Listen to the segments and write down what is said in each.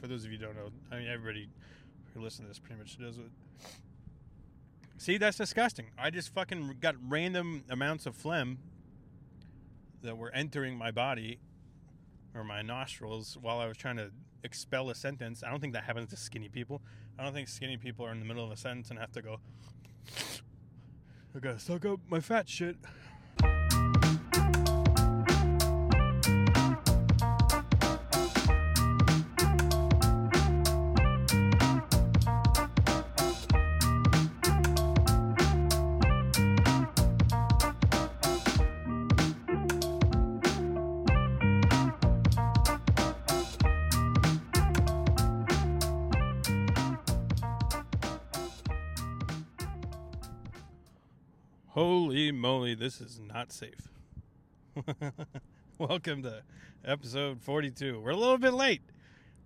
For those of you don't know, I mean, everybody who listens to this pretty much does it. See, that's disgusting. I just fucking got random amounts of phlegm that were entering my body or my nostrils while I was trying to expel a sentence. I don't think that happens to skinny people. I don't think skinny people are in the middle of a sentence and have to go, I gotta suck up my fat shit. Holy moly, this is not safe. Welcome to episode 42. We're a little bit late.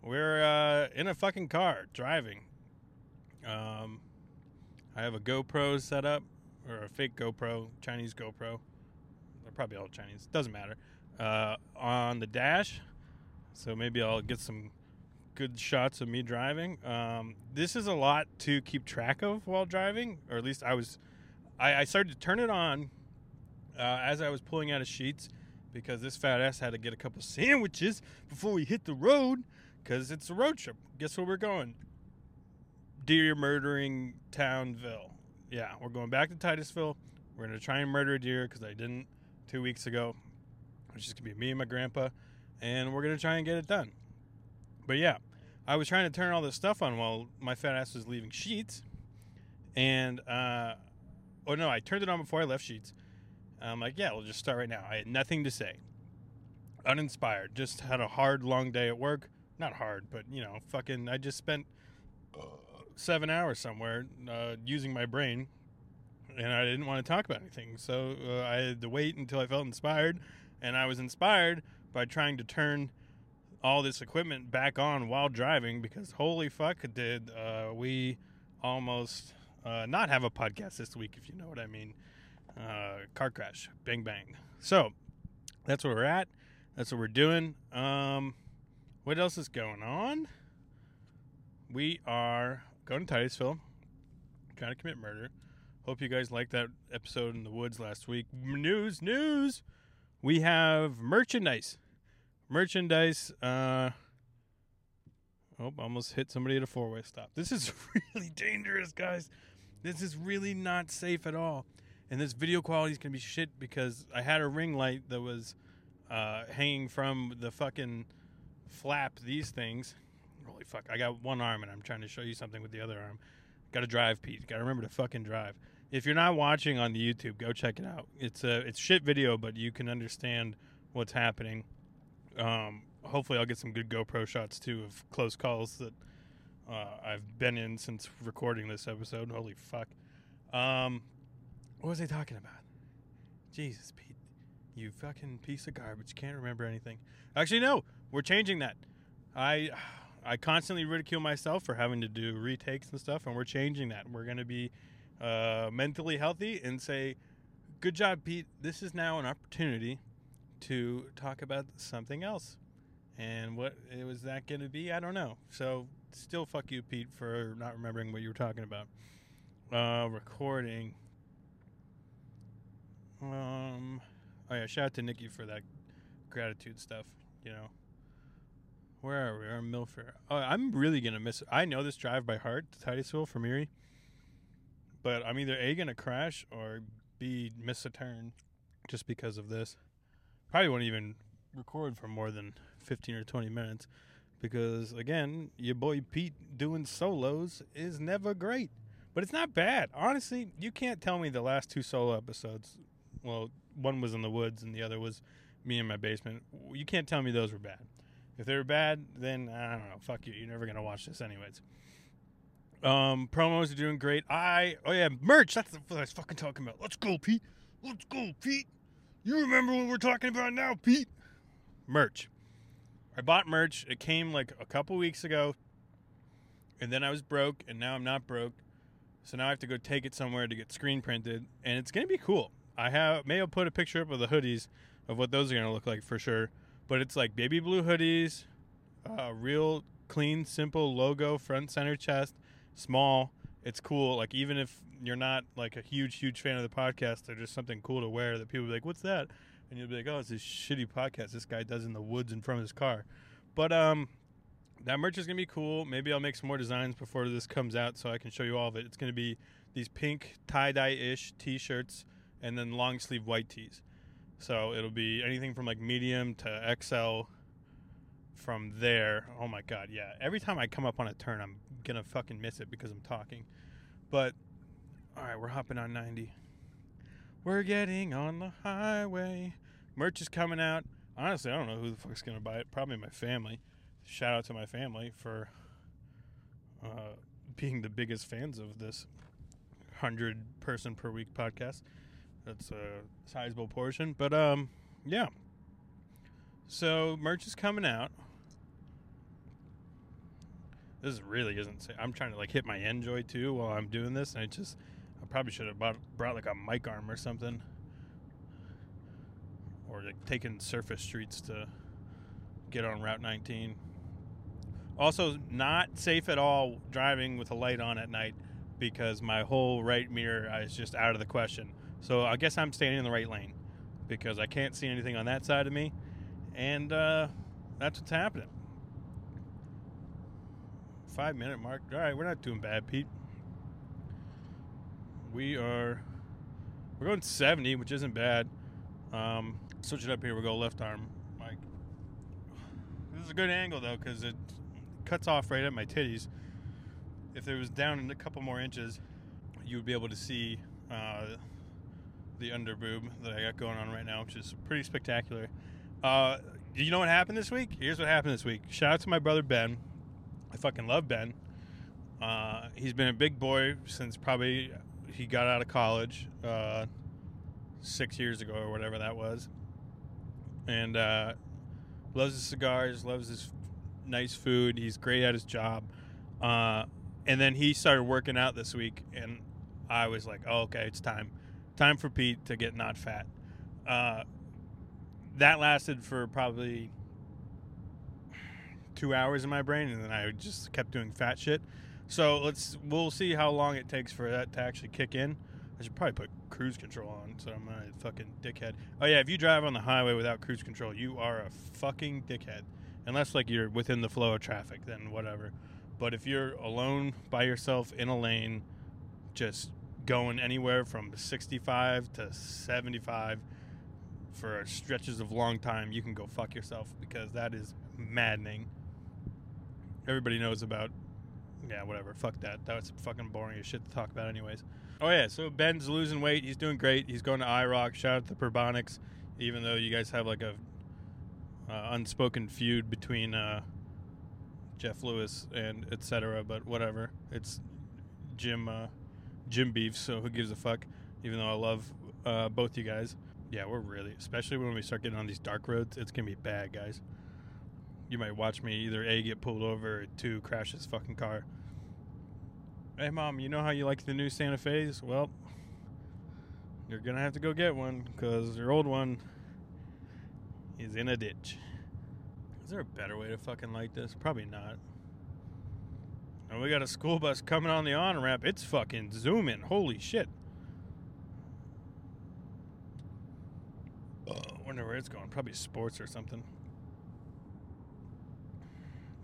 We're uh, in a fucking car driving. Um, I have a GoPro set up, or a fake GoPro, Chinese GoPro. They're probably all Chinese. Doesn't matter. Uh, on the dash, so maybe I'll get some good shots of me driving. Um, this is a lot to keep track of while driving, or at least I was. I, I started to turn it on uh, as I was pulling out of Sheetz because this fat ass had to get a couple sandwiches before we hit the road because it's a road trip. Guess where we're going? Deer murdering Townville. Yeah, we're going back to Titusville. We're going to try and murder a deer because I didn't two weeks ago. It's just going to be me and my grandpa, and we're going to try and get it done. But yeah, I was trying to turn all this stuff on while my fat ass was leaving Sheetz. And, uh, oh no, I turned it on before I left Sheetz. I'm like, yeah, we'll just start right now. I had nothing to say. Uninspired. Just had a hard, long day at work. Not hard, but, you know, fucking, I just spent seven hours somewhere uh, using my brain, and I didn't want to talk about anything. So uh, I had to wait until I felt inspired, and I was inspired by trying to turn all this equipment back on while driving because holy fuck did uh, we almost uh, not have a podcast this week if you know what i mean. Uh, car crash. Bang bang. So that's where we're at. That's what we're doing. Um, what else is going on? We are going to titusville. Trying to commit murder. Hope you guys liked that episode in the woods last week. News news! We have merchandise. Merchandise. Uh, oh, almost hit somebody at a four way stop. This is really dangerous, guys. This is really not safe at all. And this video quality is gonna be shit because I had a ring light that was uh, hanging from the fucking flap. These things. Holy fuck! I got one arm and I'm trying to show you something with the other arm. Got to drive, Pete. Got to remember to fucking drive. If you're not watching on the YouTube, go check it out. It's a it's shit video, but you can understand what's happening. Um, hopefully, I'll get some good GoPro shots too of close calls that uh, I've been in since recording this episode. Holy fuck! Um, what was I talking about? Jesus, Pete, you fucking piece of garbage! Can't remember anything. Actually, no, we're changing that. I I constantly ridicule myself for having to do retakes and stuff, and we're changing that. We're going to be uh, mentally healthy and say, "Good job, Pete. This is now an opportunity." to talk about something else. And what was that going to be, I don't know. So still, fuck you, Pete, for not remembering what you were talking about. Uh, recording. Um, oh yeah, shout out to Nikki for that gratitude stuff. You know, where are we? We're in Milford. Oh, I'm really gonna miss. I know this drive by heart to Titusville from Erie, but I'm either a gonna crash or b miss a turn, just because of this probably won't even record for more than 15 or 20 minutes because again your boy pete doing solos is never great but it's not bad. Honestly you can't tell me the last two solo episodes well one was in the woods and the other was me in my basement you can't tell me those were bad. If they were bad then i don't know fuck you you're never gonna watch this anyways. Um promos are doing great. I oh yeah merch that's what i was fucking talking about. Let's go pete. Let's go pete. You remember what we're talking about now, Pete? Merch. I bought merch. It came like a couple weeks ago. And then I was broke, and now I'm not broke. So now I have to go take it somewhere to get screen printed. And it's to be cool. I have, may have put a picture up of the hoodies of what those are to look like for sure. But it's like baby blue hoodies, uh, real clean, simple logo, front center chest, small. It's cool. Like even if you're not like a huge, huge fan of the podcast, there's just something cool to wear that people be like, "What's that?" And you'll be like, "Oh, it's this shitty podcast this guy does in the woods in front of his car." But um, that merch is gonna be cool. Maybe I'll make some more designs before this comes out, so I can show you all of it. It's gonna be these pink tie dye ish T-shirts and then long sleeve white tees. So it'll be anything from like medium to XL. From there, oh my god, yeah. Every time I come up on a turn, I'm gonna fucking miss it because I'm talking. But all right, we're hopping on 90. We're getting on the highway. Merch is coming out. Honestly, I don't know who the fuck's gonna buy it. Probably my family. Shout out to my family for uh, being the biggest fans of this hundred person per week podcast. That's a sizable portion, but um, yeah. So merch is coming out. This really isn't. I'm trying to like hit my enjoy too while I'm doing this, and I just I probably should have bought, brought like a mic arm or something, or like taken surface streets to get on Route 19. Also, not safe at all driving with a light on at night because my whole right mirror is just out of the question. So I guess I'm staying in the right lane because I can't see anything on that side of me, and uh, that's what's happening. Five minute mark. All right, we're not doing bad, Pete. We are. We're going 70, which isn't bad. Um, switch it up here. We'll go left arm, mic. This is a good angle though, because it cuts off right at my titties. If it was down a couple more inches, you would be able to see uh, the under boob that I got going on right now, which is pretty spectacular. Uh, you know what happened this week? Here's what happened this week. Shout out to my brother Ben. I fucking love Ben. Uh, he's been a big boy since probably he got out of college uh, six years ago or whatever that was, and uh, loves his cigars, loves his nice food. He's great at his job. Uh, and then he started working out this week, and I was like, oh, okay, it's time. Time for Pete to get not fat. Uh, that lasted for probably two hours in my brain, and then I just kept doing fat shit. So let's we'll see how long it takes for that to actually kick in. I should probably put cruise control on, so I'm not a fucking dickhead. Oh yeah, if you drive on the highway without cruise control, you are a fucking dickhead. Unless like you're within the flow of traffic, then whatever. But if you're alone by yourself in a lane, just going anywhere from 65 to 75 for stretches of long time, you can go fuck yourself because that is maddening. Everybody knows about, yeah, whatever. Fuck that. That was fucking boring as shit to talk about, anyways. Oh yeah, so Ben's losing weight. He's doing great. He's going to IROC. Shout out to Perbonics, even though you guys have like a uh, unspoken feud between uh, Jeff Lewis and etc. But whatever. It's Jim uh, Jim beef, so who gives a fuck? Even though I love uh, both you guys. Yeah, we're really, especially when we start getting on these dark roads, it's gonna be bad, guys. You might watch me either a get pulled over or two crash this fucking car. Hey mom, you know how you like the new Santa Fe's? Well, you're gonna have to go get one because your old one is in a ditch. Is there a better way to fucking light this? Probably not. And we got a school bus coming on the on ramp. It's fucking zooming. Holy shit. Uh, wonder where it's going. Probably sports or something.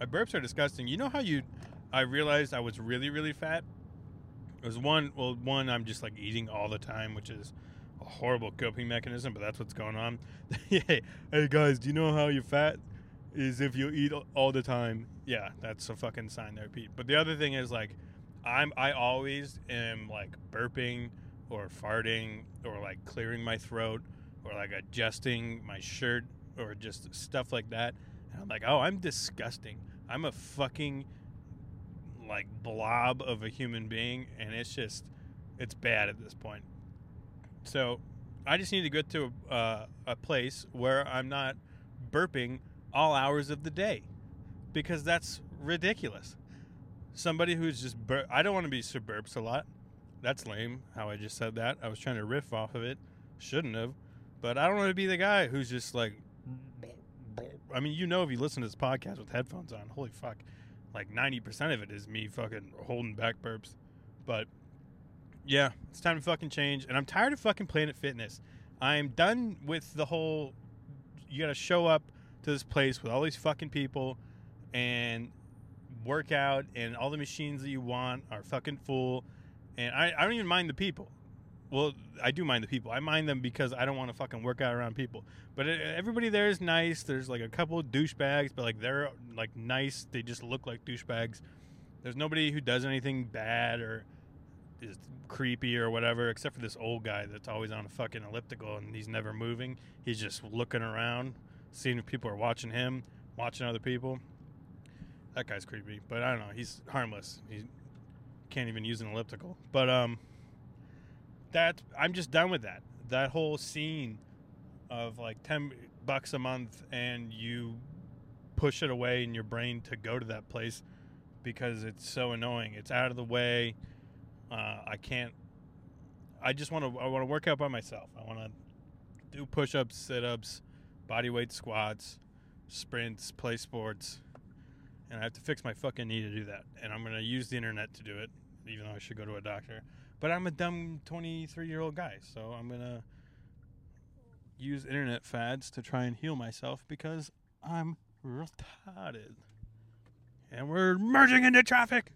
My burps are disgusting. You know how you. I realized I was really, really fat? It was one. Well, one, I'm just like eating all the time, which is a horrible coping mechanism, but that's what's going on. hey, hey, guys, do you know how you're fat? Is if you eat all the time. Yeah, that's a fucking sign there, Pete. But the other thing is like, I'm I always am like burping or farting or like clearing my throat or like adjusting my shirt or just stuff like that. And I'm like, oh, I'm disgusting. I'm a fucking like blob of a human being, and it's just it's bad at this point. So I just need to get to uh, a place where I'm not burping all hours of the day because that's ridiculous. Somebody who's just bur- I don't want to be suburbs a lot. That's lame how I just said that. I was trying to riff off of it. Shouldn't have. But I don't want to be the guy who's just like I mean, you know if you listen to this podcast with headphones on, holy fuck. Like 90% of it is me fucking holding back burps. But yeah, it's time to fucking change. And I'm tired of fucking Planet Fitness. I'm done with the whole you gotta show up to this place with all these fucking people and work out and all the machines that you want are fucking full. And I, I don't even mind the people. Well, I do mind the people. I mind them because I don't want to fucking work out around people. But it, everybody there is nice. There's like a couple douchebags, but like they're like nice. They just look like douchebags. There's nobody who does anything bad or is creepy or whatever, except for this old guy that's always on a fucking elliptical and he's never moving. He's just looking around, seeing if people are watching him, watching other people. That guy's creepy, but I don't know. He's harmless. He can't even use an elliptical. But um, that I'm just done with that. That whole scene of like ten bucks a month and you push it away in your brain to go to that place because it's so annoying. It's out of the way. Uh, I can't. I just want to. I want to work out by myself. I want to do push-ups, sit-ups, body weight squats, sprints, play sports, and I have to fix my fucking knee to do that. And I'm gonna use the internet to do it, even though I should go to a doctor. But I'm a dumb 23 year old guy, so I'm gonna use internet fads to try and heal myself because I'm retarded. And we're merging into traffic.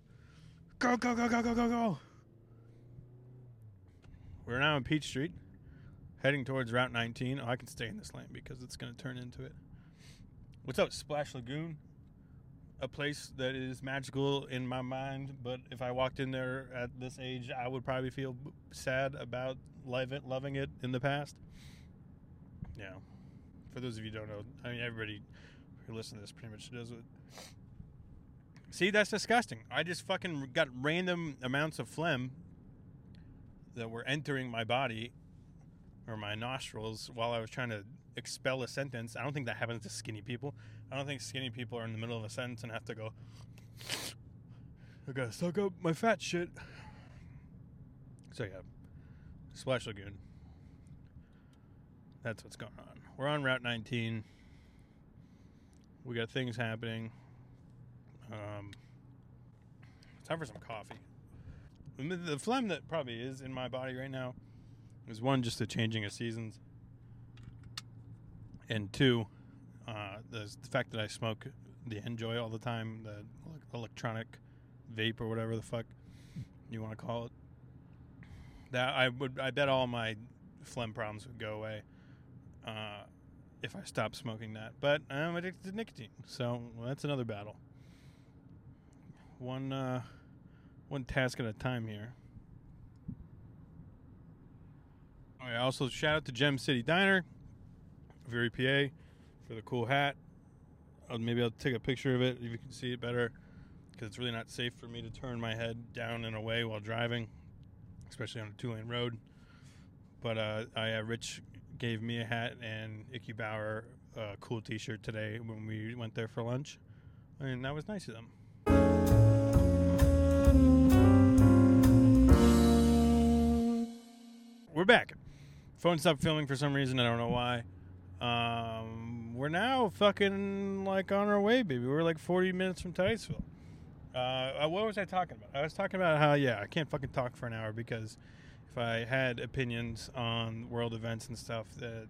Go go go go go go go. We're now on Peach Street, heading towards Route 19. Oh, I can stay in this lane because it's to turn into it. What's up, Splash Lagoon? A place that is magical in my mind, but if I walked in there at this age, I would probably feel sad about loving it in the past. Yeah. For those of you don't know, I mean, everybody who listens to this pretty much does it. See, that's disgusting. I just fucking got random amounts of phlegm that were entering my body or my nostrils while I was trying to expel a sentence. I don't think that happens to skinny people. I don't think skinny people are in the middle of a sentence and have to go, I gotta suck up my fat shit. So, yeah, Splash Lagoon. That's what's going on. We're on Route 19. We got things happening. Um, time for some coffee. The phlegm that probably is in my body right now is one, just the changing of seasons, and two, uh, the, fact that I smoke the Enjoy all the time, the electronic vape or whatever the fuck you want to call it. That I would, I bet all my phlegm problems would go away uh, if I stopped smoking that. But I'm addicted to nicotine, so that's another battle. One. Uh, one task at a time here. All right, also shout out to Gem City Diner, Erie PA, for the cool hat. I'll, maybe I'll take a picture of it if you can see it better, because it's really not safe for me to turn my head down and away while driving, especially on a two-lane road. But uh, I uh, Rich gave me a hat and Icky Bauer a cool T-shirt today when we went there for lunch, and that was nice of them. we're back. Phone stopped filming for some reason. I don't know why. Um, we're now fucking like on our way, baby. We're like 40 minutes from Titusville. Uh, uh, what was I talking about? I was talking about how, yeah, I can't fucking talk for an hour because if I had opinions on world events and stuff, that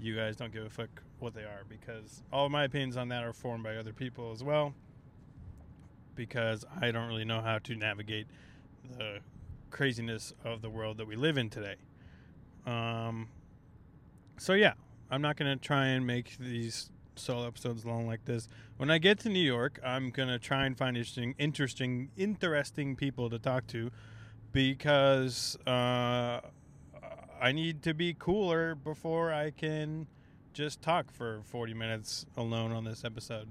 you guys don't give a fuck what they are because all my opinions on that are formed by other people as well. Because I don't really know how to navigate the craziness of the world that we live in today. Um, so yeah, I'm not gonna try and make these solo episodes long like this. When I get to New York, I'm gonna try and find interesting, interesting, interesting people to talk to because uh, I need to be cooler before I can just talk for 40 minutes alone on this episode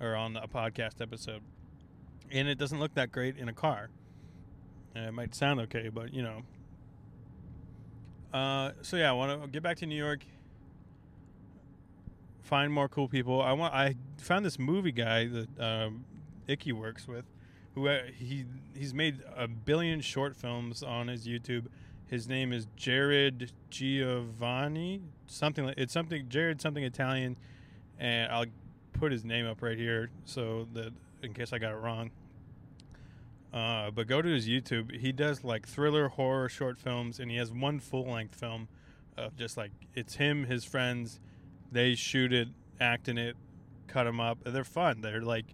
or on a podcast episode. And it doesn't look that great in a car. And it might sound okay, but you know, uh, so yeah, I want to get back to New York, find more cool people. I want. I found this movie guy that um, Icky works with, who uh, he he's made a billion short films on his YouTube. His name is Jared Giovanni. Something like it's something Jared something Italian, and I'll put his name up right here so that in case I got it wrong. Uh, but go to his YouTube. He does like thriller, horror, short films, and he has one full length film of just like it's him, his friends. They shoot it, act in it, cut them up. They're fun. They're like,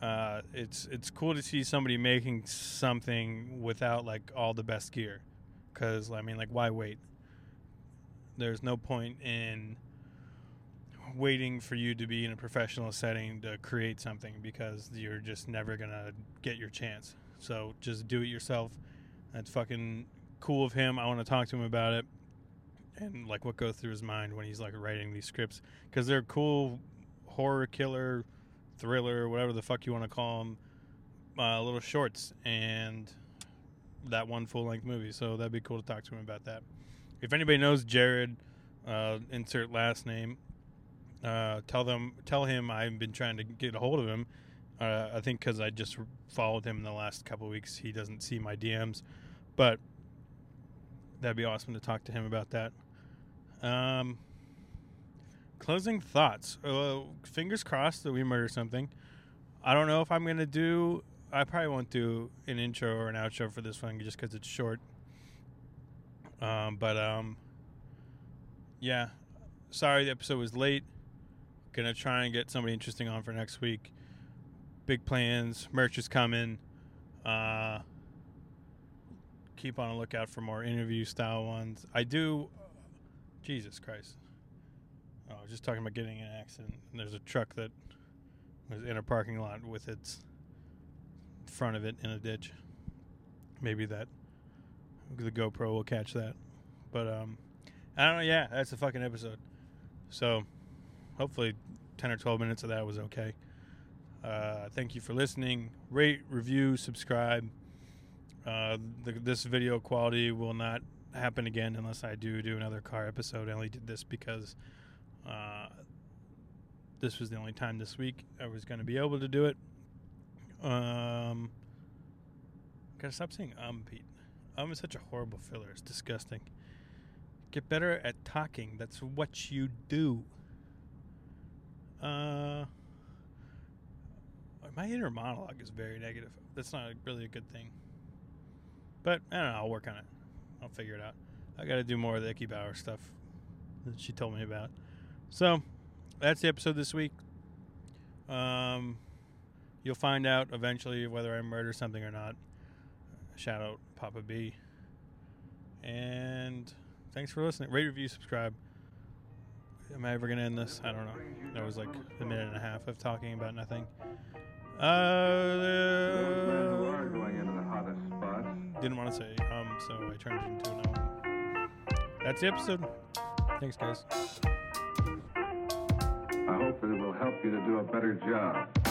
uh, it's it's cool to see somebody making something without like all the best gear, because I mean, like, why wait? There's no point in waiting for you to be in a professional setting to create something because you're just never gonna get your chance. So just do it yourself. That's fucking cool of him. I want to talk to him about it and like what goes through his mind when he's like writing these scripts. Because they're cool horror killer thriller whatever the fuck you want to call them uh, little shorts and that one full length movie. So that'd be cool to talk to him about that. If anybody knows jared uh, insert last name uh, tell them tell him i've been trying to get a hold of him. Uh, i think because i just followed him in the last couple weeks he doesn't see my dms but that'd be awesome to talk to him about that um, closing thoughts. Uh, fingers crossed that we murder something. I don't know if I'm gonna do. I probably won't do an intro or an outro for this one just because it's short. Um, but um, yeah. Sorry the episode was late. Gonna try and get somebody interesting on for next week. Big plans. Merch is coming. Uh, keep on a lookout for more interview style ones. I do Jesus Christ. Oh, I was just talking about getting in an accident. And there's a truck that was in a parking lot with its front of it in a ditch. Maybe that the GoPro will catch that. But um I don't know, yeah, that's a fucking episode. So hopefully 10 or 12 minutes of that was okay. Uh, thank you for listening. Rate, review, subscribe. Uh, the, this video quality will not happen again unless I do do another car episode. I only did this because uh, this was the only time this week I was going to be able to do it. Um, gotta stop saying um, Pete. Um is such a horrible filler. It's disgusting. Get better at talking. That's what you do. Uh, my inner monologue is very negative. That's not really a good thing. But I don't know. I'll work on it. I'll figure it out. I got to do more of the Icky Bauer stuff that she told me about. So that's the episode this week. Um, you'll find out eventually whether I murder something or not. Shout out Papa B. And thanks for listening. Rate, review, subscribe. Am I ever going to end this? I don't know. That was like a minute and a half of talking about nothing. Uh, didn't want to say um, so I turned it into an. That's the episode. Thanks, guys. I hope that it will help you to do a. Better job.